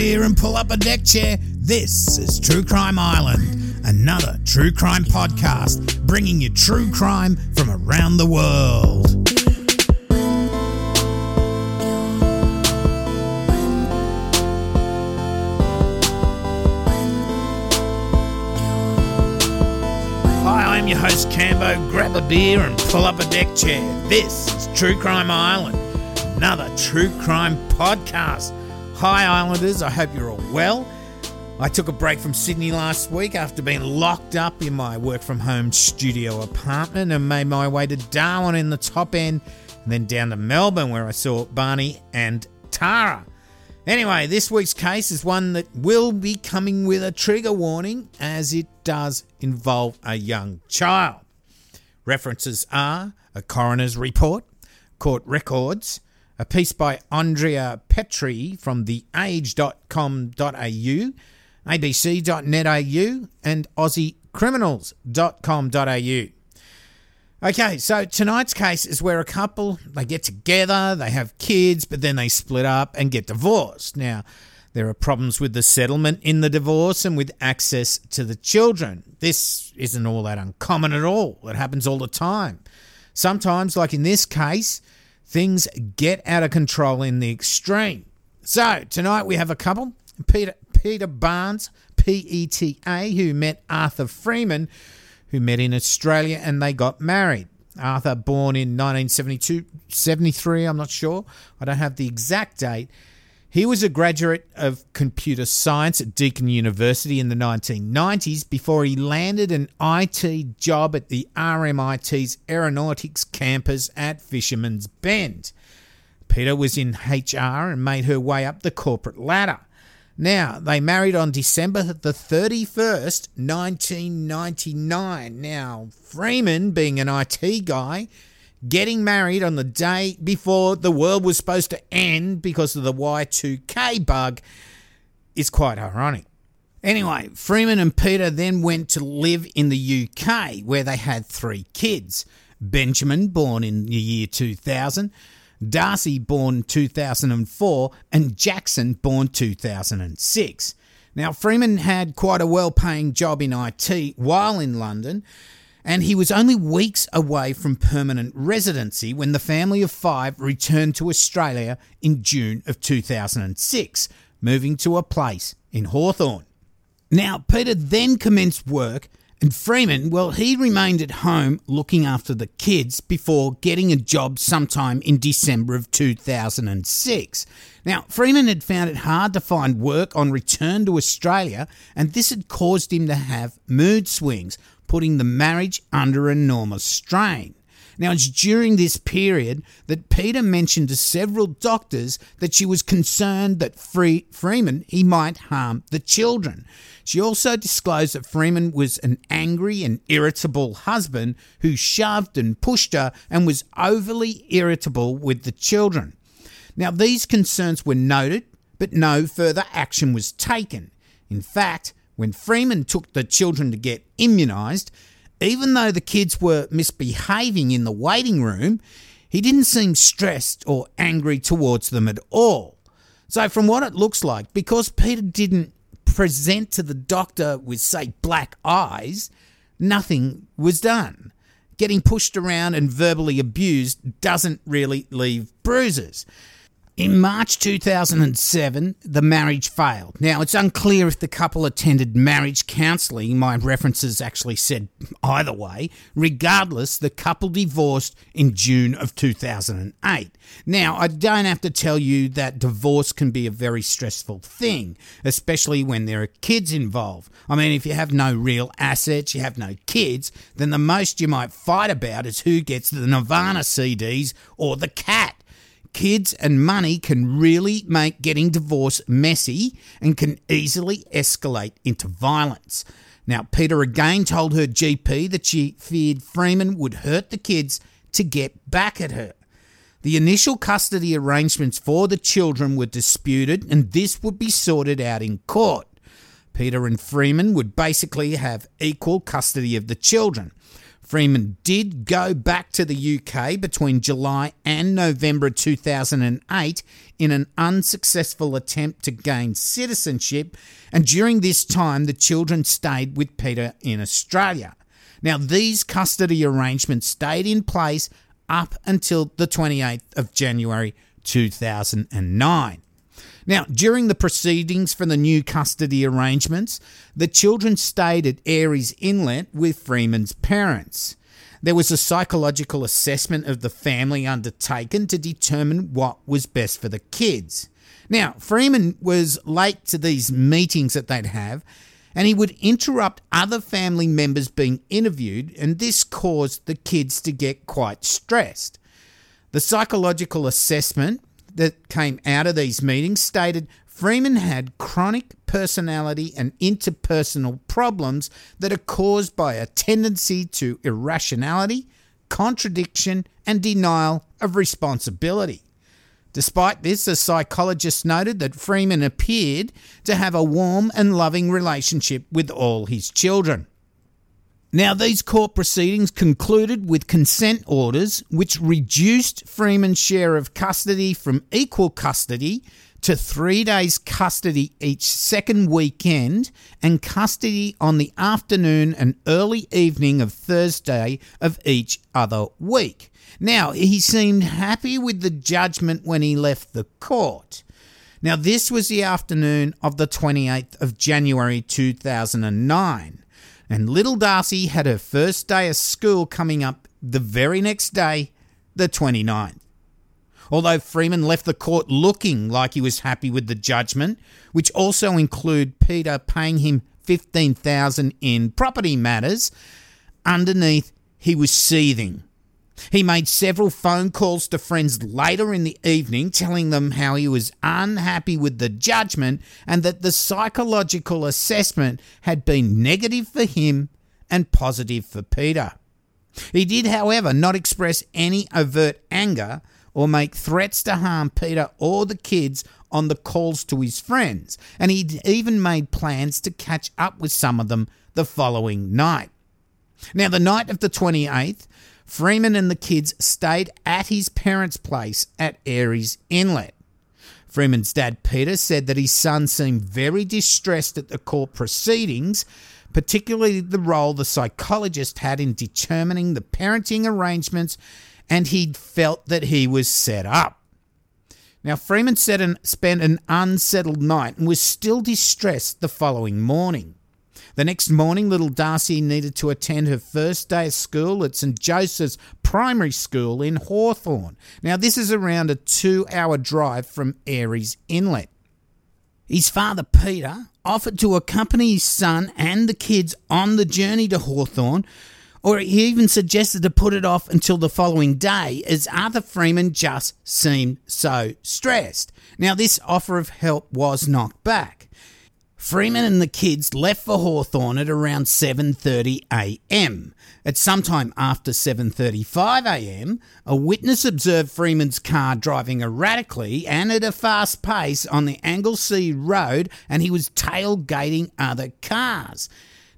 beer and pull up a deck chair. This is True Crime Island, another true crime podcast bringing you true crime from around the world. Hi, I'm your host Cambo. Grab a beer and pull up a deck chair. This is True Crime Island, another true crime podcast. Hi, Islanders. I hope you're all well. I took a break from Sydney last week after being locked up in my work from home studio apartment and made my way to Darwin in the top end and then down to Melbourne where I saw Barney and Tara. Anyway, this week's case is one that will be coming with a trigger warning as it does involve a young child. References are a coroner's report, court records, a piece by Andrea Petrie from theage.com.au, abc.net.au, and aussiecriminals.com.au. Okay, so tonight's case is where a couple they get together, they have kids, but then they split up and get divorced. Now, there are problems with the settlement in the divorce and with access to the children. This isn't all that uncommon at all. It happens all the time. Sometimes, like in this case, things get out of control in the extreme. So, tonight we have a couple, Peta Peta Barnes, P E T A, who met Arthur Freeman who met in Australia and they got married. Arthur, born in 1972, 73, I'm not sure. I don't have the exact date. He was a graduate of computer science at Deakin University in the 1990s before he landed an IT job at the RMIT's aeronautics campus at Fisherman's Bend. Peta was in HR and made her way up the corporate ladder. Now, they married on December the 31st, 1999. Now, Freeman, being an IT guy, getting married on the day before the world was supposed to end because of the Y2K bug is quite ironic. Anyway, Freeman and Peta then went to live in the UK where they had three kids Benjamin, born in the year 2000. Darcy, born 2004, and Jackson, born 2006. Now, Freeman had quite a well paying job in IT while in London, and he was only weeks away from permanent residency when the family of five returned to Australia in June of 2006, moving to a place in Hawthorn. Now, Peta then commenced work and Freeman, well, he remained at home looking after the kids before getting a job sometime in December of 2006. Now, Freeman had found it hard to find work on return to Australia, and this had caused him to have mood swings, putting the marriage under enormous strain. Now, it's during this period that Peta mentioned to several doctors that she was concerned that Free- Freeman he might harm the children. She also disclosed that Freeman was an angry and irritable husband who shoved and pushed her and was overly irritable with the children. Now, these concerns were noted, but no further action was taken. In fact, when Freeman took the children to get immunised, even though the kids were misbehaving in the waiting room, he didn't seem stressed or angry towards them at all. So, from what it looks like, because Peta didn't present to the doctor with, say, black eyes, nothing was done. Getting pushed around and verbally abused doesn't really leave bruises. In March 2007, the marriage failed. Now, it's unclear if the couple attended marriage counselling. My references actually said either way. Regardless, the couple divorced in June of 2008. Now, I don't have to tell you that divorce can be a very stressful thing, especially when there are kids involved. I mean, if you have no real assets, you have no kids, then the most you might fight about is who gets the Nirvana CDs or the cat kids and money can really make getting divorced messy and can easily escalate into violence. Now, Peta again told her GP that she feared Freeman would hurt the kids to get back at her. The initial custody arrangements for the children were disputed, and this would be sorted out in court. Peta and Freeman would basically have equal custody of the children. Freeman did go back to the UK between July and November 2008 in an unsuccessful attempt to gain citizenship, and during this time, the children stayed with Peta in Australia. Now, these custody arrangements stayed in place up until the 28th of January 2009. Now, during the proceedings for the new custody arrangements, the children stayed at Aireys Inlet with Freeman's parents. There was a psychological assessment of the family undertaken to determine what was best for the kids. Now, Freeman was late to these meetings that they'd have, and he would interrupt other family members being interviewed, and this caused the kids to get quite stressed. The psychological assessment that came out of these meetings stated Freeman had chronic personality and interpersonal problems that are caused by a tendency to irrationality, contradiction, and denial of responsibility. Despite this, a psychologist noted that Freeman appeared to have a warm and loving relationship with all his children. Now, these court proceedings concluded with consent orders which reduced Freeman's share of custody from equal custody to three days custody each second weekend and custody on the afternoon and early evening of Thursday of each other week. Now, he seemed happy with the judgment when he left the court. Now, this was the afternoon of the 28th of January 2009 and little Darcy had her first day of school coming up the very next day, the 29th. Although Freeman left the court looking like he was happy with the judgment, which also include Peta paying him 15,000 in property matters, underneath he was seething. He made several phone calls to friends later in the evening telling them how he was unhappy with the judgment and that the psychological assessment had been negative for him and positive for Peta. He did, however, not express any overt anger or make threats to harm Peta or the kids on the calls to his friends, and he even made plans to catch up with some of them the following night. Now, the night of the 28th, Freeman and the kids stayed at his parents' place at Aireys Inlet. Freeman's dad, Peter, said that his son seemed very distressed at the court proceedings, particularly the role the psychologist had in determining the parenting arrangements, and he felt that he was set up. Now, Freeman said and spent an unsettled night and was still distressed the following morning. The next morning, little Darcy needed to attend her first day of school at St Joseph's Primary School in Hawthorn. Now, this is around a two hour drive from Aireys Inlet. His father, Peter, offered to accompany his son and the kids on the journey to Hawthorn, or he even suggested to put it off until the following day, as Arthur Freeman just seemed so stressed. Now, this offer of help was knocked back. Freeman and the kids left for Hawthorn at around 7:30 a.m. At some time after 7:35 a.m., a witness observed Freeman's car driving erratically and at a fast pace on the Anglesea Road, and he was tailgating other cars.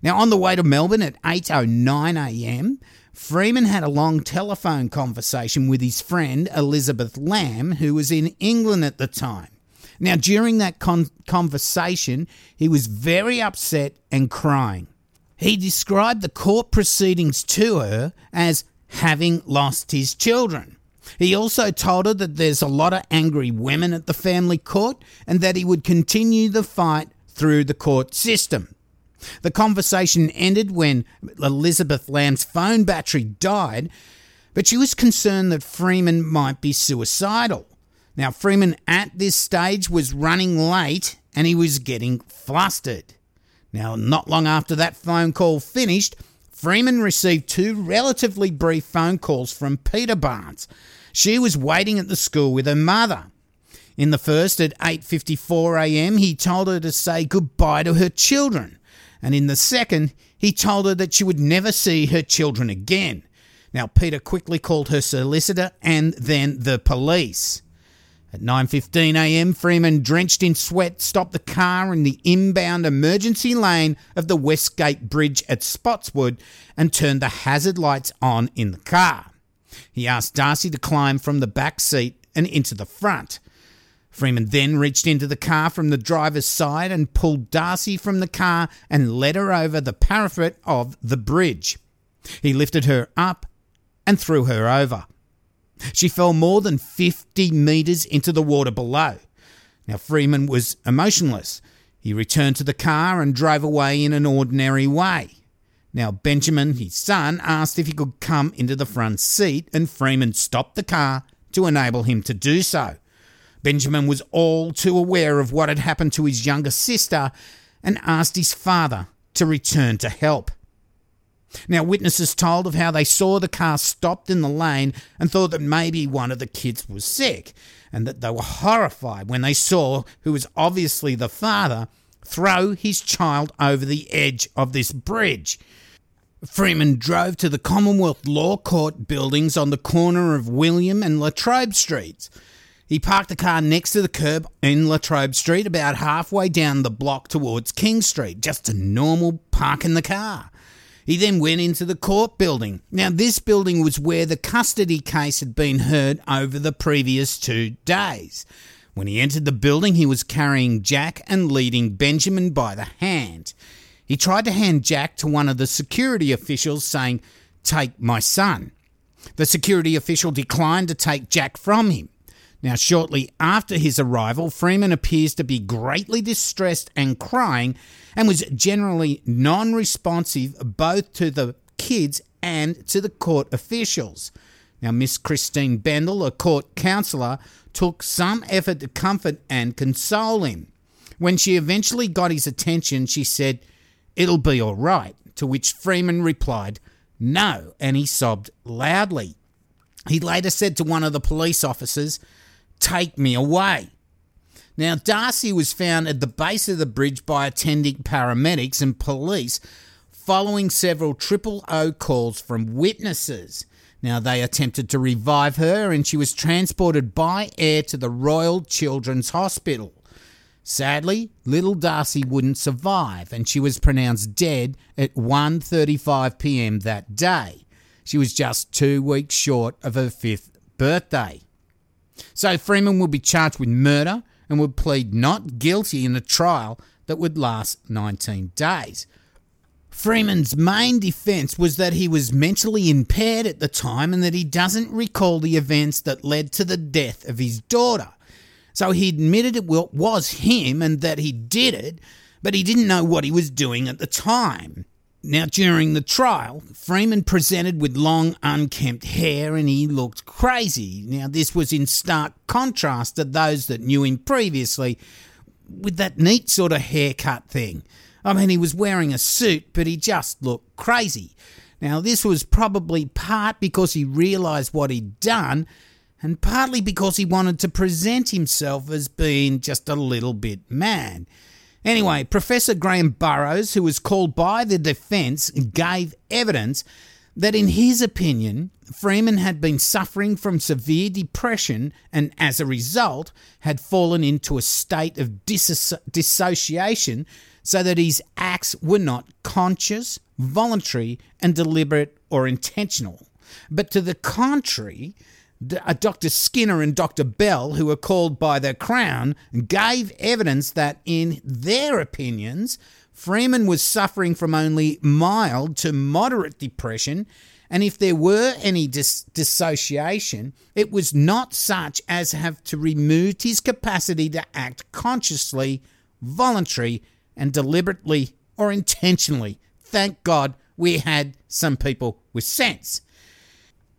Now, on the way to Melbourne at 8:09 a.m., Freeman had a long telephone conversation with his friend Elizabeth Lamb, who was in England at the time. Now, during that con- conversation, he was very upset and crying. He described the court proceedings to her as having lost his children. He also told her that there's a lot of angry women at the family court and that he would continue the fight through the court system. The conversation ended when Elizabeth Lamb's phone battery died, but she was concerned that Freeman might be suicidal. Now, Freeman at this stage was running late and he was getting flustered. Now, not long after that phone call finished, Freeman received two relatively brief phone calls from Peta Barnes. She was waiting at the school with her mother. In the first at 8:54 a.m., he told her to say goodbye to her children, and in the second, he told her that she would never see her children again. Now, Peta quickly called her solicitor and then the police. At 9:15 a.m., Freeman, drenched in sweat, stopped the car in the inbound emergency lane of the Westgate Bridge at Spotswood and turned the hazard lights on in the car. He asked Darcy to climb from the back seat and into the front. Freeman then reached into the car from the driver's side and pulled Darcy from the car and led her over the parapet of the bridge. He lifted her up and threw her over. She fell more than 50 metres into the water below. Now, Freeman was emotionless. He returned to the car and drove away in an ordinary way. Now, Benjamin, his son, asked if he could come into the front seat, and Freeman stopped the car to enable him to do so. Benjamin was all too aware of what had happened to his younger sister and asked his father to return to help. Now, witnesses told of how they saw the car stopped in the lane and thought that maybe one of the kids was sick, and that they were horrified when they saw, who was obviously the father, throw his child over the edge of this bridge. Freeman drove to the Commonwealth Law Court buildings on the corner of William and Latrobe Streets. He parked the car next to the curb in Latrobe Street, about halfway down the block towards King Street, just a normal park in the car. He then went into the court building. Now, this building was where the custody case had been heard over the previous two days. When he entered the building, he was carrying Jack and leading Benjamin by the hand. He tried to hand Jack to one of the security officials, saying, Take my son. The security official declined to take Jack from him. Now, shortly after his arrival, Freeman appears to be greatly distressed and crying and was generally non responsive both to the kids and to the court officials. Now, Miss Christine Bendel, a court counsellor, took some effort to comfort and console him. When she eventually got his attention, she said, It'll be all right. To which Freeman replied, No, and he sobbed loudly. He later said to one of the police officers, Take me away. Now, Darcy was found at the base of the bridge by attending paramedics and police following several triple O calls from witnesses. Now, they attempted to revive her and she was transported by air to the Royal Children's Hospital. Sadly, little Darcy wouldn't survive and she was pronounced dead at 1:35 p.m. that day. She was just 2 weeks short of her 5th birthday. So Freeman will be charged with murder and would plead not guilty in a trial that would last 19 days. Freeman's main defense was that he was mentally impaired at the time and that he doesn't recall the events that led to the death of his daughter. So he admitted it was him and that he did it, but he didn't know what he was doing at the time. Now, during the trial, Freeman presented with long, unkempt hair and he looked crazy. Now, this was in stark contrast to those that knew him previously with that neat sort of haircut thing. I mean, he was wearing a suit, but he just looked crazy. Now, this was probably part because he realised what he'd done, and partly because he wanted to present himself as being just a little bit mad. Anyway, Professor Graham Burrows, who was called by the defence, gave evidence that, in his opinion, Freeman had been suffering from severe depression and, as a result, had fallen into a state of dissociation so that his acts were not conscious, voluntary, and deliberate or intentional. But to the contrary, Dr. Uh, Skinner and Dr. Bell, who were called by the Crown, gave evidence that, in their opinions, Freeman was suffering from only mild to moderate depression, and if there were any dis- dissociation, it was not such as have to remove his capacity to act consciously, voluntary, and deliberately or intentionally. Thank God we had some people with sense.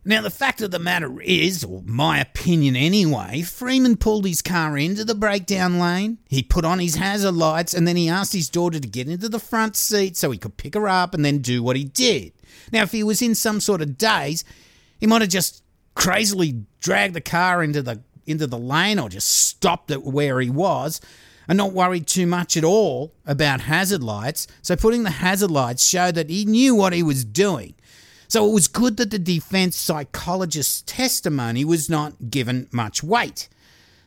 Now, the fact of the matter is, or my opinion anyway, Freeman pulled his car into the breakdown lane, he put on his hazard lights, and then he asked his daughter to get into the front seat so he could pick her up and then do what he did. Now, if he was in some sort of daze, he might have just crazily dragged the car into the into the lane or just stopped it where he was and not worried too much at all about hazard lights. So putting the hazard lights showed that he knew what he was doing. So it was good that the defense psychologist's testimony was not given much weight.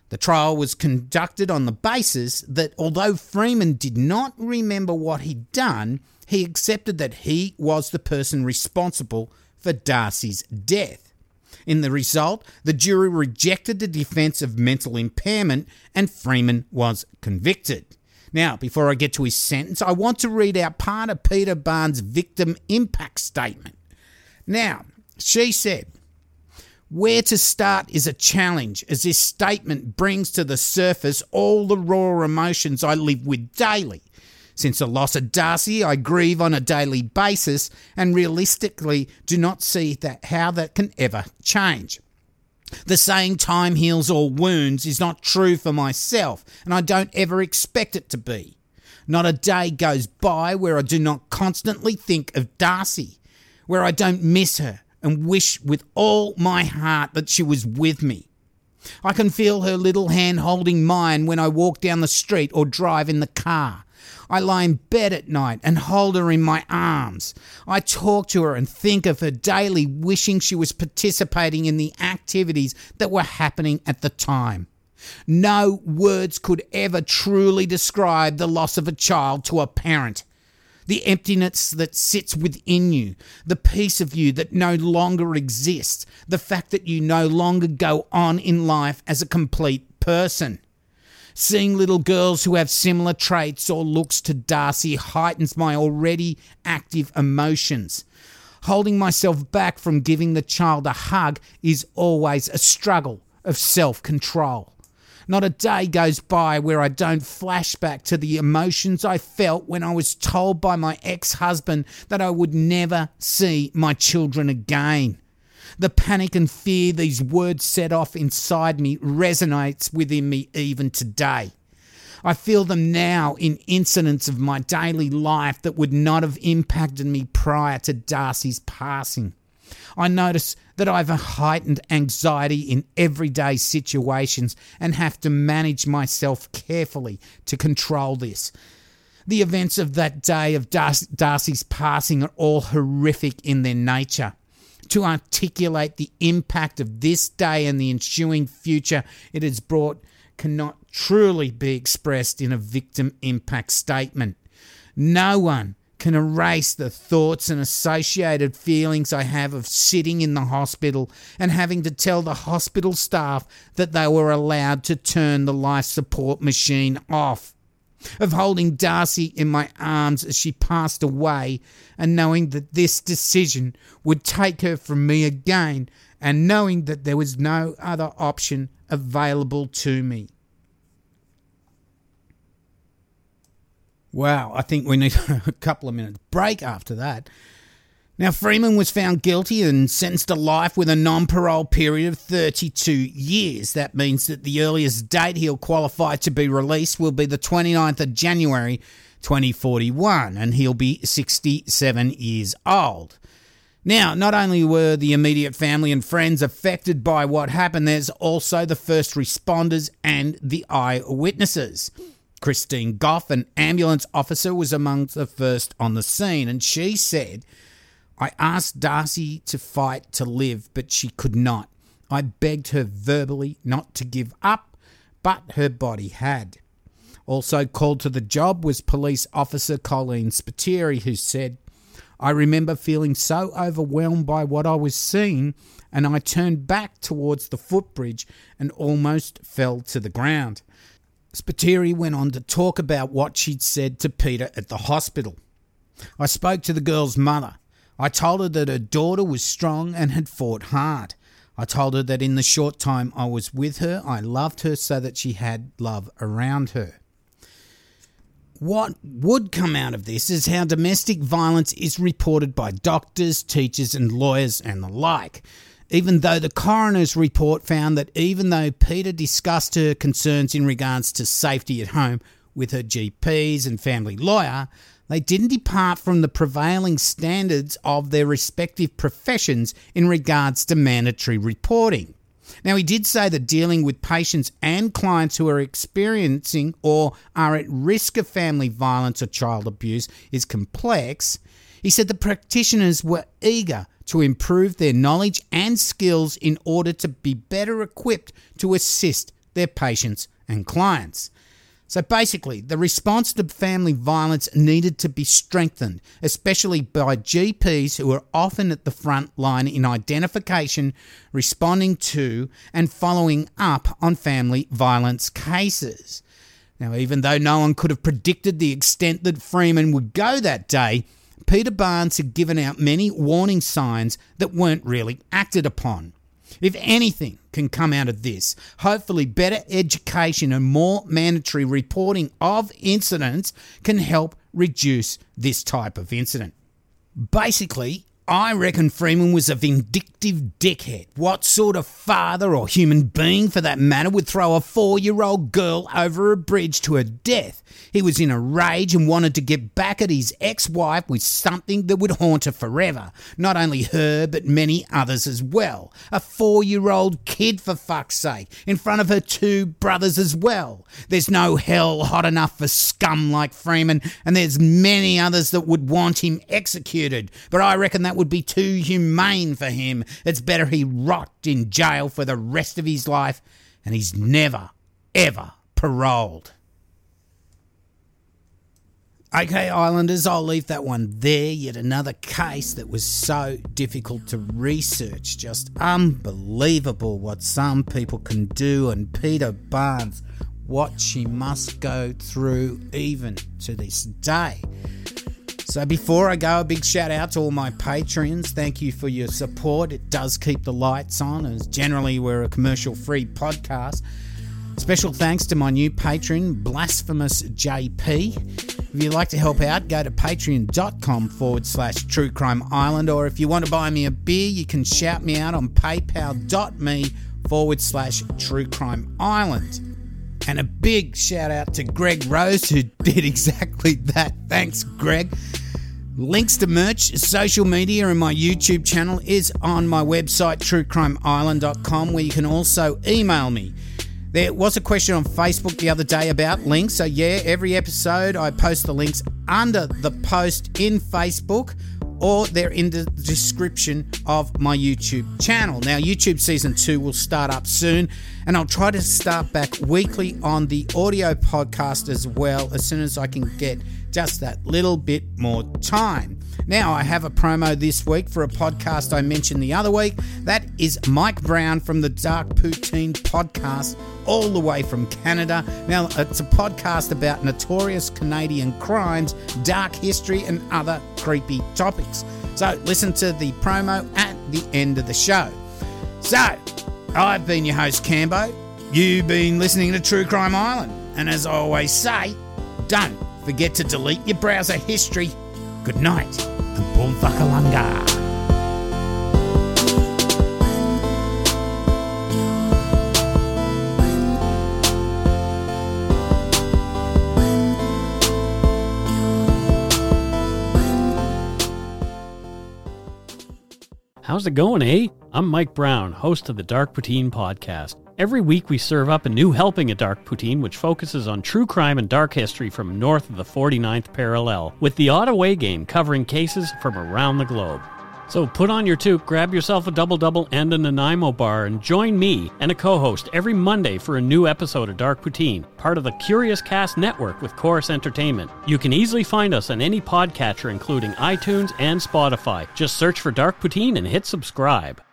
The trial was conducted on the basis that although Freeman did not remember what he'd done, he accepted that he was the person responsible for Darcy's death. In the result, the jury rejected the defence of mental impairment and Freeman was convicted. Now, before I get to his sentence, I want to read out part of Peta Barnes' victim impact statement. Now, she said, where to start is a challenge, as this statement brings to the surface all the raw emotions I live with daily. Since the loss of Darcy, I grieve on a daily basis and realistically do not see that how that can ever change. The saying time heals all wounds is not true for myself, and I don't ever expect it to be. Not a day goes by where I do not constantly think of Darcy, where I don't miss her, and wish with all my heart that she was with me. I can feel her little hand holding mine when I walk down the street or drive in the car. I lie in bed at night and hold her in my arms. I talk to her and think of her daily, wishing she was participating in the activities that were happening at the time. No words could ever truly describe the loss of a child to a parent the emptiness that sits within you, the piece of you that no longer exists, the fact that you no longer go on in life as a complete person. Seeing little girls who have similar traits or looks to Darcy heightens my already active emotions. Holding myself back from giving the child a hug is always a struggle of self control. Not a day goes by where I don't flash back to the emotions I felt when I was told by my ex husband that I would never see my children again. The panic and fear these words set off inside me resonates within me even today. I feel them now in incidents of my daily life that would not have impacted me prior to Darcy's passing. I notice that I've a heightened anxiety in everyday situations and have to manage myself carefully to control this. The events of that day of Darcy's passing are all horrific in their nature. To articulate the impact of this day and the ensuing future it has brought cannot truly be expressed in a victim impact statement. No one can erase the thoughts and associated feelings I have of sitting in the hospital and having to tell the hospital staff that they were allowed to turn the life support machine off. Of holding Darcy in my arms as she passed away and knowing that this decision would take her from me again and knowing that there was no other option available to me. Wow, I think we need a couple of minutes break after that. Now, Freeman was found guilty and sentenced to life with a non parole period of 32 years. That means that the earliest date he'll qualify to be released will be the 29th of January 2041, and he'll be 67 years old. Now, not only were the immediate family and friends affected by what happened, there's also the first responders and the eyewitnesses. Christine Goff, an ambulance officer, was among the first on the scene, and she said, I asked Darcy to fight to live, but she could not. I begged her verbally not to give up, but her body had. Also called to the job was police officer Colleen Spiteri, who said, I remember feeling so overwhelmed by what I was seeing, and I turned back towards the footbridge and almost fell to the ground. Spiteri went on to talk about what she'd said to Peta at the hospital. I spoke to the girl's mother. I told her that her daughter was strong and had fought hard. I told her that in the short time I was with her, I loved her so that she had love around her. What would come out of this is how domestic violence is reported by doctors, teachers, and lawyers and the like even though the coroner's report found that even though Peta discussed her concerns in regards to safety at home with her GPs and family lawyer, they didn't depart from the prevailing standards of their respective professions in regards to mandatory reporting. Now, he did say that dealing with patients and clients who are experiencing or are at risk of family violence or child abuse is complex. He said the practitioners were eager to improve their knowledge and skills in order to be better equipped to assist their patients and clients. So basically, the response to family violence needed to be strengthened, especially by GPs who are often at the front line in identification, responding to, and following up on family violence cases. Now, even though no one could have predicted the extent that Freeman would go that day, Peta Barnes had given out many warning signs that weren't really acted upon. If anything can come out of this, hopefully better education and more mandatory reporting of incidents can help reduce this type of incident. Basically, I reckon Freeman was a vindictive dickhead. What sort of father or human being, for that matter, would throw a four year old girl over a bridge to her death? He was in a rage and wanted to get back at his ex wife with something that would haunt her forever. Not only her, but many others as well. A four year old kid, for fuck's sake, in front of her two brothers as well. There's no hell hot enough for scum like Freeman, and there's many others that would want him executed. But I reckon that would be too humane for him. It's better he rot in jail for the rest of his life, and he's never, ever paroled. Okay, Islanders, I'll leave that one there. Yet another case that was so difficult to research. Just unbelievable what some people can do. And Peta Barnes, what she must go through even to this day. So before I go, a big shout out to all my patrons. Thank you for your support. It does keep the lights on, as generally we're a commercial free podcast. Special thanks to my new patron, Blasphemous JP. If you'd like to help out, go to patreon.com forward slash true crime island, or if you want to buy me a beer, you can shout me out on paypal.me forward slash true crime island. And a big shout out to Greg Rose, who did exactly that. Thanks, Greg. Links to merch, social media, and my YouTube channel is on my website, truecrimeisland.com, where you can also email me. There was a question on Facebook the other day about links. So, yeah, every episode I post the links under the post in Facebook or they're in the description of my YouTube channel. Now, YouTube season two will start up soon, and I'll try to start back weekly on the audio podcast as well as soon as I can get just that little bit more time. Now, I have a promo this week for a podcast I mentioned the other week. That is Mike Brown from the Dark Poutine podcast, all the way from Canada. Now, it's a podcast about notorious Canadian crimes, dark history, and other creepy topics. So, listen to the promo at the end of the show. So, I've been your host, Cambo. You've been listening to True Crime Island. And as I always say, don't forget to delete your browser history. Good night and whakalanga. How's it going, eh? I'm Mike Brown, host of the Dark Poutine podcast. Every week we serve up a new helping of Dark Poutine, which focuses on true crime and dark history from north of the 49th parallel, with the Ottawa game covering cases from around the globe. So put on your toque, grab yourself a double double and a Nanaimo bar, and join me and a co host every Monday for a new episode of Dark Poutine, part of the Curious Cast network with Corus Entertainment. You can easily find us on any podcatcher, including iTunes and Spotify. Just search for Dark Poutine and hit subscribe.